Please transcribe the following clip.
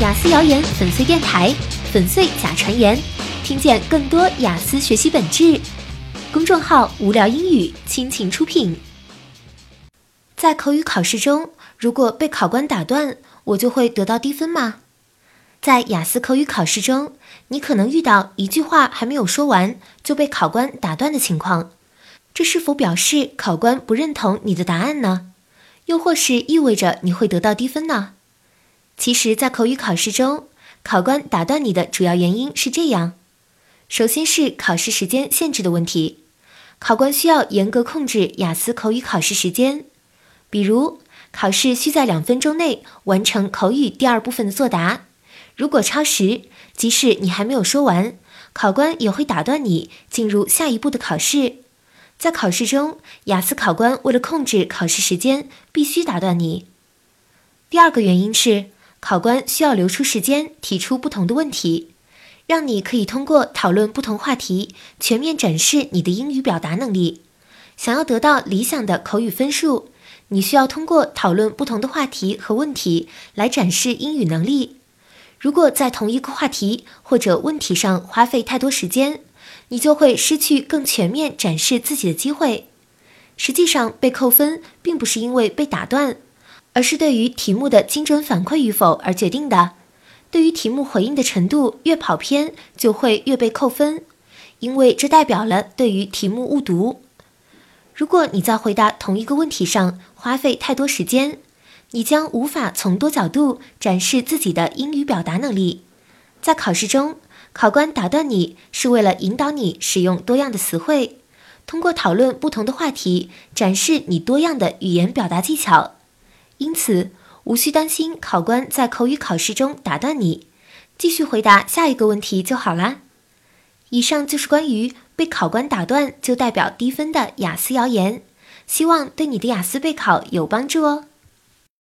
雅思谣言粉碎电台，粉碎假传言，听见更多雅思学习本质。公众号无聊英语倾情出品。在口语考试中，如果被考官打断，我就会得到低分吗？在雅思口语考试中，你可能遇到一句话还没有说完就被考官打断的情况，这是否表示考官不认同你的答案呢？又或是意味着你会得到低分呢？其实，在口语考试中，考官打断你的主要原因是这样：首先是考试时间限制的问题，考官需要严格控制雅思口语考试时间。比如，考试需在两分钟内完成口语第二部分的作答，如果超时，即使你还没有说完，考官也会打断你进入下一步的考试。在考试中，雅思考官为了控制考试时间，必须打断你。第二个原因是。考官需要留出时间提出不同的问题，让你可以通过讨论不同话题，全面展示你的英语表达能力。想要得到理想的口语分数，你需要通过讨论不同的话题和问题来展示英语能力。如果在同一个话题或者问题上花费太多时间，你就会失去更全面展示自己的机会。实际上，被扣分并不是因为被打断。而是对于题目的精准反馈与否而决定的。对于题目回应的程度越跑偏，就会越被扣分，因为这代表了对于题目误读。如果你在回答同一个问题上花费太多时间，你将无法从多角度展示自己的英语表达能力。在考试中，考官打断你是为了引导你使用多样的词汇，通过讨论不同的话题，展示你多样的语言表达技巧。因此，无需担心考官在口语考试中打断你，继续回答下一个问题就好啦。以上就是关于被考官打断就代表低分的雅思谣言，希望对你的雅思备考有帮助哦。